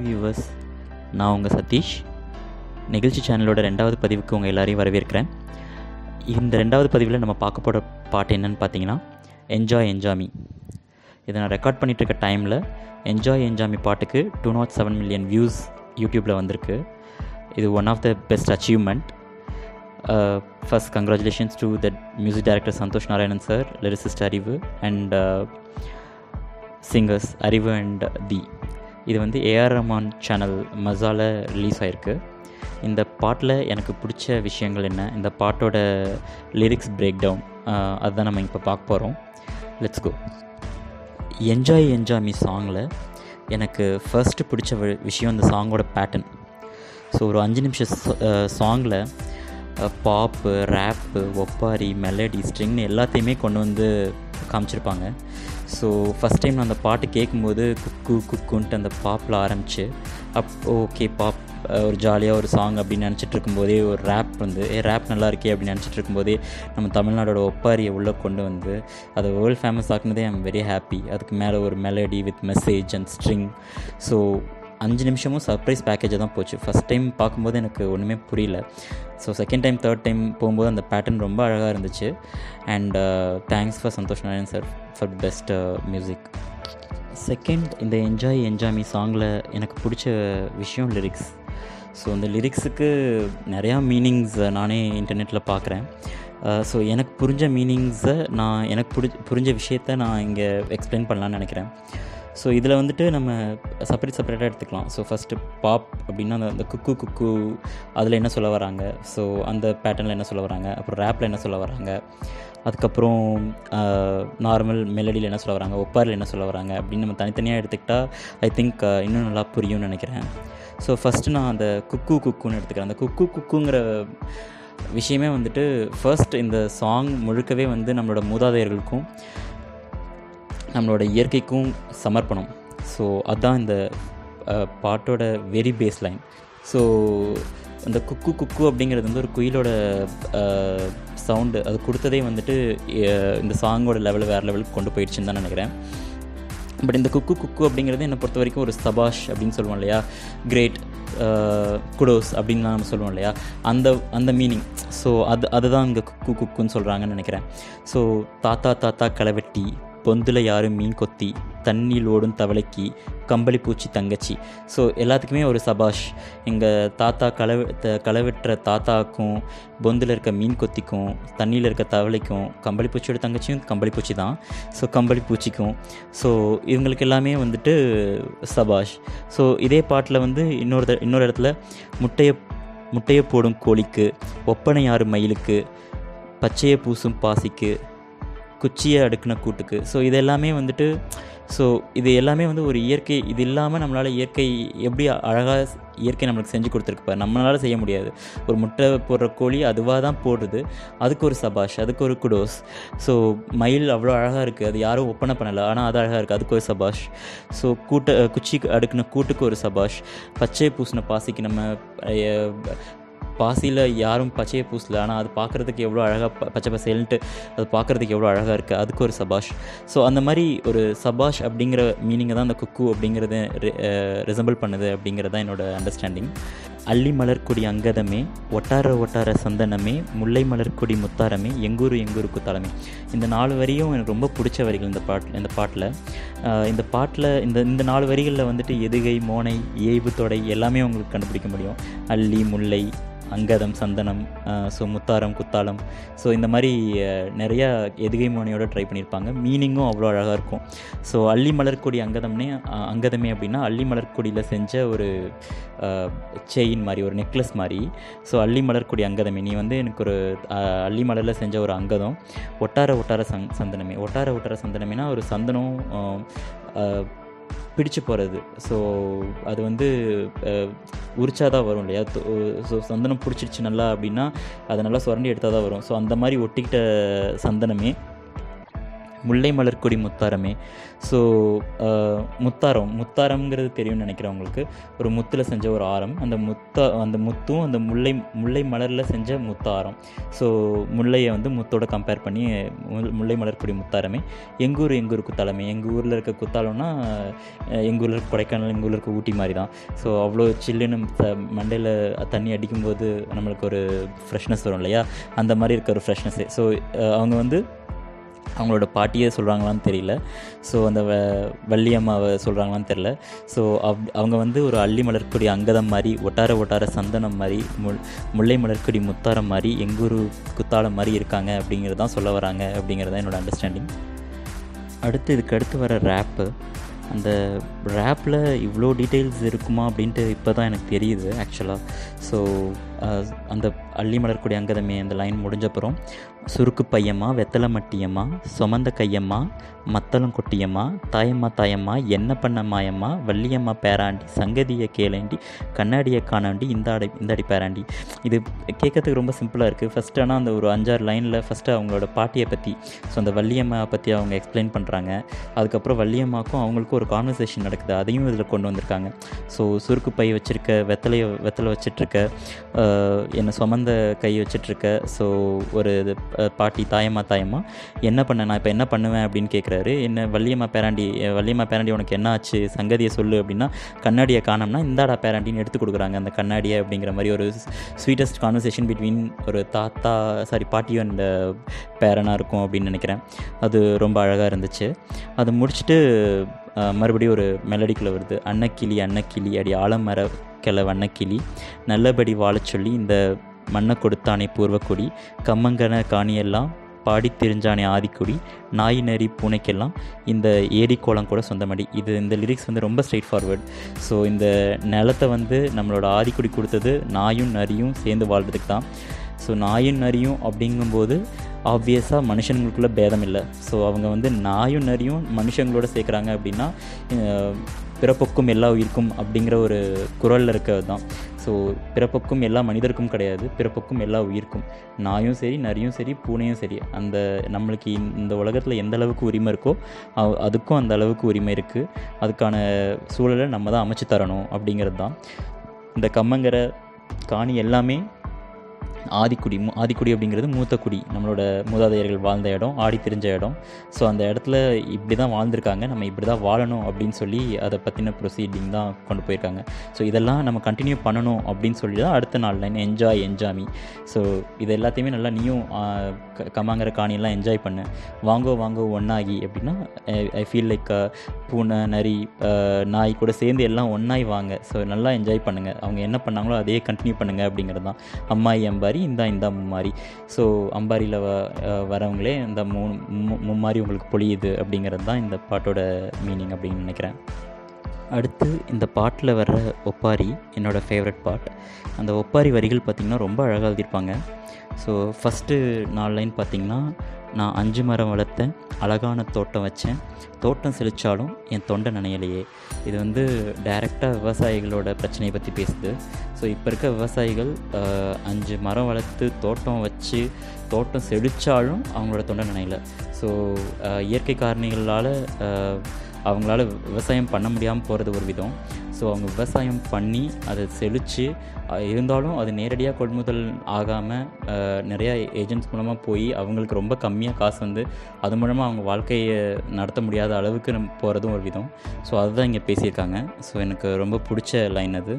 Hi viewers நான் உங்கள் சதீஷ். நிகழ்ச்சி சேனலோட ரெண்டாவது பதிவுக்கு உங்கள் எல்லாரையும் வரவேற்கிறேன். இந்த ரெண்டாவது பதிவில் நம்ம பார்க்க போகிற பாட்டு என்னன்னு பார்த்தீங்கன்னா என்ஜாய் என்ஜாமி இதை நான் ரெக்கார்ட் பண்ணிகிட்ருக்க இருக்க டைமில் என்ஜாய் என்ஜாமி பாட்டுக்கு two nought seven million views யூடியூப்பில் வந்திருக்கு. இது one of the best achievement first congratulations to the music director Santhosh Narayanan sir lyricist Arivu and singers Arivu and the இது வந்து ஏஆர் ரமான் சேனல் மசால ரிலீஸ் ஆகிருக்கு இந்த பாட்டில் எனக்கு பிடிச்ச விஷயங்கள் என்ன? இந்த பாட்டோட லிரிக்ஸ் பிரேக் டவுன் அதுதான் நம்ம இப்போ பார்க்க போகிறோம் let's go enjoy Enjaami சாங்கில் எனக்கு ஃபர்ஸ்ட்டு பிடிச்ச விஷயம் இந்த சாங்கோட பேட்டர்ன் ஸோ ஒரு அஞ்சு நிமிஷம் சாங்கில் பாப்பு ரேப்பு ஒப்பாரி மெலடி ஸ்ட்ரிங்னு எல்லாத்தையுமே கொண்டு வந்து காமிச்சிருப்பாங்க. ஸோ ஃபஸ்ட் டைம் நான் அந்த பாட்டு கேட்கும்போது குக்கு குக்குன்ட்டு அந்த பாப்பில் ஆரம்பிச்சு அப் ஓகே பாப் ஒரு ஜாலியாக ஒரு சாங் அப்படின்னு நினச்சிட்டு இருக்கும்போதே ஒரு ரேப் வந்து ஏ ரேப் நல்லா இருக்கே அப்படின்னு நினச்சிட்டு இருக்கும்போதே நம்ம தமிழ்நாடோட ஒப்பாரியை உள்ளே கொண்டு வந்து அதை வேர்ல்ட் ஃபேமஸ் ஆக்குனதே ஐம் வெரி ஹாப்பி அதுக்கு மேலே ஒரு melody with message and string so அஞ்சு நிமிஷமும் சர்ப்ரைஸ் பேக்கேஜாக தான் போச்சு. ஃபஸ்ட் டைம் பார்க்கும்போது எனக்கு ஒன்றுமே புரியல. So second time third time போகும்போது அந்த பேட்டர்ன் ரொம்ப அழகாக இருந்துச்சு. And thanks for Santhosh Narayan sir for best music second இந்த என்ஜாய் என்ஜாய் மீ சாங்கில் எனக்கு பிடிச்ச விஷயம் லிரிக்ஸ் ஸோ அந்த லிரிக்ஸுக்கு நிறையா மீனிங்ஸ் நானே இன்டர்நெட்டில் பார்க்குறேன். Uh, ஸோ எனக்கு புரிஞ்ச மீனிங்ஸை நான் எனக்கு புடி புரிஞ்ச விஷயத்த நான் இங்கே எக்ஸ்பிளைன் பண்ணலான்னு நினைக்கிறேன். ஸோ இதில் வந்துட்டு நம்ம செப்பரேட் செப்பரேட்டாக எடுத்துக்கலாம். ஸோ ஃபஸ்ட்டு பாப் அப்படின்னா அந்த அந்த குக்கு குக்கு அதில் என்ன சொல்ல வராங்க? ஸோ அந்த பேட்டர்னில் என்ன சொல்ல வராங்க? அப்புறம் ரேப்பில் என்ன சொல்ல வராங்க? அதுக்கப்புறம் நார்மல் மெலடியில் என்ன சொல்ல வராங்க? ஒப்பாரில் என்ன சொல்ல வராங்க? அப்படின்னு நம்ம தனித்தனியாக எடுத்துக்கிட்டால் ஐ திங்க் இன்னும் நல்லா புரியும்னு நினைக்கிறேன். ஸோ ஃபஸ்ட்டு நான் அந்த குக்கு குக்குன்னு எடுத்துக்கிறேன். அந்த குக்கு குக்குங்கிற விஷயமே வந்துட்டு ஃபர்ஸ்ட் இந்த சாங் முழுக்கவே வந்து நம்மளோட மூதாதையர்களுக்கும் நம்மளோட இயற்கைக்கும் சமர்ப்பணம். ஸோ அதுதான் இந்த பாட்டோட வெரி பேஸ் லைன் ஸோ அந்த குக்கு குக்கு அப்படிங்கிறது வந்து ஒரு குயிலோட சவுண்டு அது கொடுத்ததே வந்துட்டு இந்த சாங்கோட லெவல் வேறு லெவலுக்கு கொண்டு போயிடுச்சுன்னு தான் நினைக்கிறேன். பட் இந்த குக்கு குக்கு அப்படிங்கிறது என்னை பொறுத்த வரைக்கும் ஒரு சபாஷ் அப்படின்னு சொல்லுவோம் இல்லையா? கிரேட் குடோஸ் அப்படின்லாம் நம்ம சொல்லுவோம் இல்லையா? அந்த அந்த மீனிங் ஸோ அது அதுதான் இங்கே குக்கு குக்குன்னு சொல்கிறாங்கன்னு நினைக்கிறேன். ஸோ தாத்தா தாத்தா களைவெட்டி பொந்தில் யாரும் மீன் கொத்தி தண்ணியில் ஓடும் தவளைக்கு கம்பளி பூச்சி தங்கச்சி. ஸோ எல்லாத்துக்குமே ஒரு சபாஷ். எங்கள் தாத்தா களை த- களவெட்டுற தாத்தாக்கும் பொந்தில் இருக்க மீன் கொத்திக்கும் தண்ணியில் இருக்க தவளைக்கும் கம்பளி பூச்சியோட தங்கச்சியும் கம்பளி பூச்சி தான். ஸோ கம்பளி பூச்சிக்கும். ஸோ இவங்களுக்கு எல்லாமே வந்துட்டு சபாஷ். ஸோ இதே பாட்டில் வந்து இன்னொரு இன்னொரு இடத்துல முட்டையை முட்டையை போடும் கோழிக்கு ஒப்பனை யாரு மயிலுக்கு பச்சையை பூசும் பாசிக்கு குச்சியை அடுக்கின கூட்டுக்கு. ஸோ இது எல்லாமே வந்துட்டு ஸோ இது எல்லாமே வந்து ஒரு இயற்கை இது இல்லாமல் நம்மளால் இயற்கை எப்படி அழகாக இயற்கை நம்மளுக்கு செஞ்சு கொடுத்துருக்குப்பா நம்மளால் செய்ய முடியாது. ஒரு முட்டை போடுற கோழி அதுவாக தான் போடுது. அதுக்கு ஒரு சபாஷ் அதுக்கு ஒரு குடோஸ். ஸோ மயில் அவ்வளோ அழகாக இருக்குது அது யாரும் ஒப்பனை பண்ணலை. ஆனால் அது அழகாக இருக்குது அதுக்கு ஒரு சபாஷ். ஸோ கூட்ட குச்சி அடுக்கின கூட்டுக்கு ஒரு சபாஷ். பச்சை பூசின பாசிக்கு நம்ம பாசியில் யாரும் பச்சையை பூசல. ஆனால் அது பார்க்குறதுக்கு எவ்வளோ அழகாக பச்சை பசேல்ன்ட்டு அது பார்க்குறதுக்கு எவ்வளோ அழகாக இருக்குது அதுக்கு ஒரு சபாஷ். ஸோ அந்த மாதிரி ஒரு சபாஷ் அப்படிங்கிற மீனிங்கை தான் அந்த குக்கு அப்படிங்கிறது ரிசம்பிள் பண்ணுது அப்படிங்கிறது தான் என்னோட அண்டர்ஸ்டாண்டிங் அள்ளி மலர்கொடி அங்கதமே ஒட்டார ஒட்டார சந்தனமே முல்லை மலர்கொடி முத்தாரமே எங்கூர் எங்கூர் குத்தாலமே இந்த நாலு வரியும் எனக்கு ரொம்ப பிடிச்ச வரிகள் இந்த பாட் இந்த பாட்டில். இந்த பாட்டில் இந்த இந்த நாலு வரிகளில் வந்துட்டு எதுகை மோனை ஏய்வு தொடை எல்லாமே உங்களுக்கு கண்டுபிடிக்க முடியும். அள்ளி முல்லை அங்கதம் சந்தனம் ஸோ முத்தாரம் குத்தாலம். ஸோ இந்த மாதிரி நிறையா எதுகை மோனையோட ட்ரை பண்ணியிருப்பாங்க மீனிங்கும் அவ்வளோ அழகாக இருக்கும். ஸோ அள்ளி மலர்கொடி அங்கதம்னே அங்கதமே அப்படின்னா அள்ளி மலர்கொடியில் செஞ்ச ஒரு செயின் மாதிரி ஒரு நெக்லஸ் மாதிரி. ஸோ அள்ளி மலர்கொடி அங்கதமே. நீ வந்து எனக்கு ஒரு அள்ளி மலரில் செஞ்ச ஒரு அங்கதம். ஒட்டார ஒட்டார சந் சந்தனமே. ஒட்டார ஒட்டார சந்தனமேனா ஒரு சந்தனம் பிடிச்சு போகிறது ஸோ அது வந்து உரிச்சா தான் வரும் இல்லையா? ஸோ சந்தனம் பிடிச்சிருச்சு நல்லா அப்படின்னா அதை நல்லா சுரண்டி எடுத்தால் தான் வரும். ஸோ அந்த மாதிரி ஒட்டிக்கிட்ட சந்தனமே முல்லை மலர்கொடி முத்தாரமே ஸோ முத்தாரம் முத்தாரம்ங்கிறது தெரியும்னு நினைக்கிறேன் உங்களுக்கு. ஒரு முத்தில் செஞ்ச ஒரு ஆரம். அந்த முத்தா அந்த முத்தும் அந்த முல்லை முல்லை மலரில் செஞ்ச முத்தாரம். ஸோ முல்லையை வந்து முத்தோட கம்பேர் பண்ணி முல்லை மலர்கொடி முத்தாரமே. எங்கூர் எங்கூர் குத்தாலமே எங்கள் ஊரில் இருக்க குத்தாலம்னா எங்கள் ஊரில் இருக்க கொடைக்கானல் எங்கள் ஊரில் இருக்க ஊட்டி மாதிரி தான் ஸோ அவ்வளோ சில்லுன்னு மண்டையில் தண்ணி அடிக்கும்போது நம்மளுக்கு ஒரு ஃப்ரெஷ்னஸ் வரும் இல்லையா? அந்த மாதிரி இருக்க ஒரு ஃப்ரெஷ்னஸ்ஸே ஸோ அவங்க வந்து அவங்களோட பாட்டியை சொல்கிறாங்களான்னு தெரியல. ஸோ அந்த வ வள்ளியம்மாவை சொல்கிறாங்களான்னு தெரில ஸோ அவ் அவங்க வந்து ஒரு அள்ளி மலர்க்குடி அங்கதம் மாதிரி ஒட்டார ஒட்டார சந்தனம் மாதிரி முல் முல்லை மலர்க்கொடி முத்தாரம் மாதிரி எங்கூர் குத்தாலம் மாதிரி இருக்காங்க அப்படிங்கிறது தான் சொல்ல வராங்க அப்படிங்கிறது தான் என்னோட அண்டர்ஸ்டாண்டிங் அடுத்து இதுக்கு அடுத்து வர ரேப்பு அந்த ரேப்பில் இவ்வளோ டீட்டெயில்ஸ் இருக்குமா அப்படின்ட்டு இப்போ தான் எனக்கு தெரியுது ஆக்சுவலாக ஸோ அந்த அள்ளி மலர்க்கூடிய அங்கதமே அந்த லைன் முடிஞ்சப்புறம் சுருக்கு பையம்மா வெத்தலை மட்டியம்மா சுமந்த கையம்மா மத்தளம் கொட்டியம்மா தாயம்மா தாயம்மா என்ன பண்ண மாயம்மா வள்ளியம்மா பேராண்டி சங்கதியை கேளண்டி கண்ணாடியை காணாண்டி இந்தாடி இந்தாடி பேராண்டி. இது கேட்கறதுக்கு ரொம்ப சிம்பிளாக இருக்குது ஃபஸ்ட்டு ஆனால் அந்த ஒரு அஞ்சாறு லைனில் ஃபஸ்ட்டு அவங்களோட பாட்டியை பற்றி ஸோ அந்த வள்ளியம்மா பற்றி அவங்க எக்ஸ்பிளைன் பண்ணுறாங்க அதுக்கப்புறம் வள்ளியம்மாக்கும் அவங்களுக்கும் ஒரு கான்வர்சேஷன் நடக்குது. அதையும் இதில் கொண்டு வந்திருக்காங்க. ஸோ சுருக்கு பை வச்சுருக்க வெத்தலையை வெத்தலை வச்சிட்ருக்க என்னை சுமந்த கை வச்சிட்ருக்க. ஸோ ஒரு இது, பாட்டி தாயம்மா தாயம்மா என்ன பண்ண நான் இப்போ என்ன பண்ணுவேன்? அப்படின்னு கேட்குறாரு என்ன வள்ளியம்மா பேராண்டி வள்ளியம்மா பேராண்டி உனக்கு என்ன ஆச்சு? சங்கதியை சொல்லு அப்படின்னா கண்ணாடியை காணோம்னா இந்தாடா பேராண்டின்னு எடுத்து கொடுக்குறாங்க அந்த கண்ணாடியை அப்படிங்கிற மாதிரி ஒரு ஸ்வீட்டஸ்ட் கான்வர்சேஷன் பிட்வீன் ஒரு தாத்தா சாரி பாட்டியும் அண்ட் பேரனாக இருக்கும் அப்படின்னு நினைக்கிறேன். அது ரொம்ப அழகாக இருந்துச்சு. அது முடிச்சுட்டு மறுபடியும் ஒரு மெலடிக்குள்ளே வருது. அன்னக்கிளி அன்னக்கிளி அடி ஆலமர கிள வண்ணக்கிளி. நல்லபடி வாழச் சொல்லி இந்த மண்ணை கொடுத்தானே பூர்வக்குடி. கம்மங்கன காணியெல்லாம் பாடி தெரிஞ்சானே ஆதிக்குடி. நாய் நரி பூனைக்கெல்லாம் இந்த ஏடி கோலம் கூட சொந்தமடி. இது இந்த லிரிக்ஸ் வந்து ரொம்ப ஸ்ட்ரெயிட் ஃபார்வர்ட் ஸோ இந்த நிலத்தை வந்து நம்மளோட ஆதிக்குடி கொடுத்தது நாயும் நரியும் சேர்ந்து வாழ்றதுக்கு தான். ஸோ நாயும் நரியும் அப்படிங்கும்போது ஆப்வியஸாக மனுஷங்களுக்குள்ளே பேதம் இல்லை. ஸோ அவங்க வந்து நாயும் நரியும் மனுஷங்களோட சேர்க்குறாங்க அப்படின்னா பிறப்புக்கும் எல்லா உயிருக்கும் அப்படிங்கிற ஒரு குரலில் இருக்கிறது தான். ஸோ பிறப்புக்கும் எல்லா மனிதருக்கும் கிடையாது பிறப்புக்கும் எல்லா உயிருக்கும். நாயும் சரி நரியும் சரி பூனையும் சரி. அந்த நம்மளுக்கு இந்த- உலகத்தில் எந்த அளவுக்கு உரிமை இருக்கோ அதுக்கும் அந்த அளவுக்கு உரிமை இருக்குது அதுக்கான சூழலை நம்ம தான் அமைச்சு தரணும் அப்படிங்கிறது தான். இந்த கம்மங்கரை காணி எல்லாமே ஆதிக்குடி ஆதிக்குடி அப்படிங்கிறது மூத்த குடி. நம்மளோட மூதாதையர்கள் வாழ்ந்த இடம் ஆடி தெரிஞ்ச இடம். ஸோ அந்த இடத்துல இப்படி தான் வாழ்ந்திருக்காங்க. நம்ம இப்படி தான் வாழணும் அப்படின்னு சொல்லி அதை பற்றின ப்ரொசீடிங் தான் கொண்டு போயிருக்காங்க. ஸோ இதெல்லாம் நம்ம கண்டினியூ பண்ணணும் அப்படின்னு சொல்லி தான் அடுத்த நாள் லைன் என்ஜாய் என்ஜாமி ஸோ இது எல்லாத்தையுமே நல்லா நீயும் க- கமாங்கிற காணியெல்லாம் என்ஜாய் பண்ணு. வாங்கோ வாங்கோ ஒன்றாகி அப்படின்னா ஐ ஃபீல் லைக் பூனை நரி நாய் கூட சேர்ந்து எல்லாம் ஒன்றாய் வாங்க. ஸோ நல்லா என்ஜாய் பண்ணுங்கள் அவங்க என்ன பண்ணாங்களோ அதையே கண்டினியூ பண்ணுங்கள் அப்படிங்கிறது தான். அம்மாயி அம்பாரி இந்த இந்த மும்மாரி. ஸோ அம்பாரியில் வ வரவங்களே இந்த மூ மு- மும்மாரி உங்களுக்கு பொழியுது அப்படிங்கிறது தான் இந்த பாட்டோட மீனிங் அப்படின்னு நினைக்கிறேன். அடுத்து இந்த பாட்டில் வர்ற ஒப்பாரி என்னோடய ஃபேவரட் பாட் அந்த ஒப்பாரி வரிகள் பார்த்திங்கன்னா ரொம்ப அழகாக எழுதியிருப்பாங்க. ஸோ ஃபஸ்ட்டு நாலு லைன் பார்த்திங்கன்னா நான் அஞ்சு மரம் வளர்த்தேன் அழகான தோட்டம் வச்சேன். தோட்டம் செழித்தாலும் என் தொண்டை நினையலையே. இது வந்து டைரெக்டாக விவசாயிகளோட பிரச்சனையை பற்றி பேசுது. ஸோ இப்போ இருக்க விவசாயிகள் அஞ்சு மரம் வளர்த்து தோட்டம் வச்சு தோட்டம் செழித்தாலும் அவங்களோட தொண்டை நனையல. ஸோ இயற்கை காரணிகளால் அவங்களால விவசாயம் பண்ண முடியாமல் போகிறது ஒரு விதம். ஸோ அவங்க விவசாயம் பண்ணி அதை செழித்து இருந்தாலும் அது நேரடியாக கொள்முதல் ஆகாமல் நிறையா ஏஜென்ட்ஸ் மூலமாக போய் அவங்களுக்கு ரொம்ப கம்மியாக காசு வந்து அது மூலமாக அவங்க வாழ்க்கையை நடத்த முடியாத அளவுக்கு நம்ம போகிறதும் ஒரு விதம். ஸோ அதுதான் இங்கே பேசியிருக்காங்க. ஸோ எனக்கு ரொம்ப பிடிச்ச லைன் அது.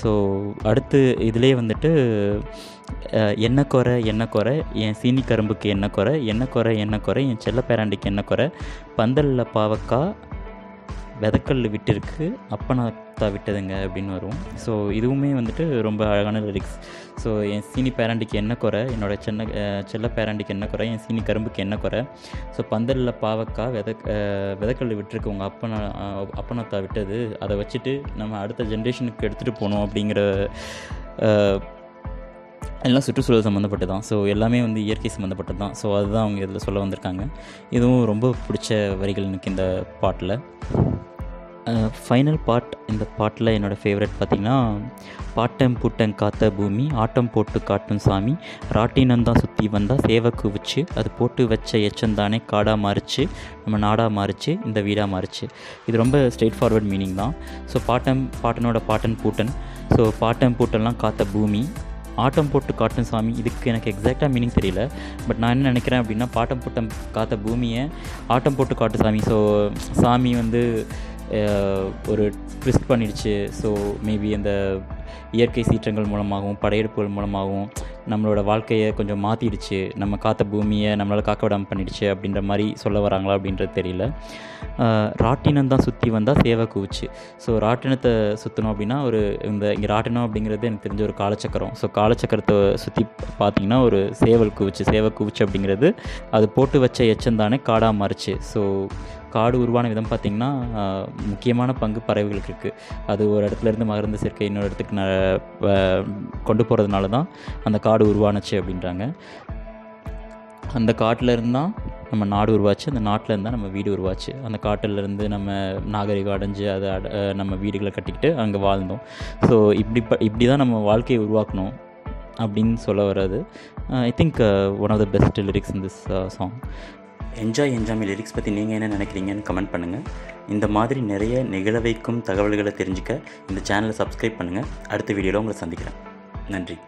ஸோ அடுத்து இதிலே வந்துட்டு என்ன குறை என்ன குறை? என் சீனி கரும்புக்கு என்ன குறை? என்ன குறை என்ன குறை? என் செல்ல பேராண்டிக்கு என்ன குறை? பந்தலில் பாவக்காய் விதக்கல் விட்டிருக்கு அப்பனாத்தா விட்டதுங்க அப்படின்னு வரும். ஸோ இதுவுமே வந்துட்டு ரொம்ப அழகான லிரிக்ஸ் ஸோ என் சீனி பேராண்டிக்கு என்ன குறை? என்னோட சின்ன செல்ல பேராண்டிக்கு என்ன குறை? என் சீனி கரும்புக்கு என்ன குறை? ஸோ பந்தலில் பாவக்கா வித விதக்கல் விட்டுருக்கு உங்கள் அப்பனா அப்பனாத்தா விட்டது. அதை வச்சுட்டு நம்ம அடுத்த ஜென்ரேஷனுக்கு எடுத்துகிட்டு போகணும் அப்படிங்கிற எல்லாம் சுற்றுச்சூழல் சம்மந்தப்பட்டு தான் ஸோ எல்லாமே வந்து இயற்கை சம்மந்தப்பட்டது தான் ஸோ அதுதான் அவங்க இதில் சொல்ல வந்திருக்காங்க. இதுவும் ரொம்ப பிடிச்ச வரிகள் எனக்கு இந்த பாட்டில். ஃபைனல் பார்ட் இந்த பாட்டில் என்னோடய ஃபேவரட் பார்த்திங்கன்னா பாட்டம் பூட்டம் காத்த பூமி ஆட்டம் போட்டு காட்டும் சாமி ராட்டினந்தான் சுற்றி வந்தால் சேவை குவிச்சு அது போட்டு வச்ச எச்சந்தானே காடாக மாறிச்சு நம்ம நாடாக மாறிச்சு இந்த வீடாக மாறிச்சு. இது ரொம்ப ஸ்ட்ரெயிட் ஃபார்வர்ட் மீனிங் தான். ஸோ பாட்டம் பாட்டனோட பாட்டன் பூட்டன். ஸோ பாட்டம் பூட்டன்லாம் காத்த பூமி ஆட்டம் போட்டு காட்டும் சாமி. இதுக்கு எனக்கு எக்ஸாக்டாக மீனிங் தெரியல. பட் நான் என்ன நினைக்கிறேன் அப்படின்னா பாட்டம் போட்டம் காத்த பூமியை ஆட்டம் போட்டு காட்டு சாமி. ஸோ சாமி வந்து ஒரு ட்விஸ்ட் பண்ணிடுச்சு. ஸோ மேபி அந்த இயற்கை சீற்றங்கள் மூலமாகவும் படையெடுப்புகள் மூலமாகவும் நம்மளோட வாழ்க்கையை கொஞ்சம் மாற்றிடுச்சு நம்ம காத்த பூமியை நம்மளால் காக்க விடாமல் பண்ணிடுச்சு அப்படின்ற மாதிரி சொல்ல வராங்களா அப்படின்றது தெரியல. ராட்டினம் தான் சுற்றி வந்தால் சேவை கூச்சு ஸோ ராட்டினத்தை சுற்றணும் அப்படின்னா ஒரு இந்த இங்கே ராட்டினம் அப்படிங்கிறது எனக்கு தெரிஞ்ச ஒரு காலச்சக்கரம். ஸோ காலச்சக்கரத்தை சுற்றி பார்த்தீங்கன்னா ஒரு சேவல் குவிச்சு சேவை குவிச்சு அப்படிங்கிறது அது போட்டு வச்ச எச்சம் தானே காடாக மாறிச்சு. ஸோ காடு உருவான விதம் பார்த்திங்கன்னா முக்கியமான பங்கு பறவைகளுக்கு இருக்குது அது ஒரு இடத்துலேருந்து மகர்ந்த சேர்க்கை இன்னொரு இடத்துக்கு ந கொண்டு போகிறதுனால தான் அந்த காடு உருவானுச்சு அப்படின்றாங்க. அந்த காட்டில் இருந்தால் நம்ம நாடு உருவாச்சு அந்த நாட்டில் இருந்தால் நம்ம வீடு உருவாச்சு. அந்த காட்டிலேருந்து நம்ம நாகரிகம் அடைஞ்சு அதை அட நம்ம வீடுகளை கட்டிக்கிட்டு அங்கே வாழ்ந்தோம். ஸோ இப்படி ப இப்படி தான் நம்ம வாழ்க்கையை உருவாக்கணும் அப்படின்னு சொல்ல வராது. I think one of the best lyrics in this song enjoy Enjaami lyrics பற்றி நீங்கள் என்ன நினைக்கிறீங்கன்னு கமெண்ட் பண்ணுங்கள் இந்த மாதிரி நிறைய நிகழ வைக்கும் தகவல்களை தெரிஞ்சுக்க இந்த சேனலை சப்ஸ்கிரைப் பண்ணுங்கள் அடுத்த வீடியோவில் உங்களை சந்திக்கிறேன். நன்றி.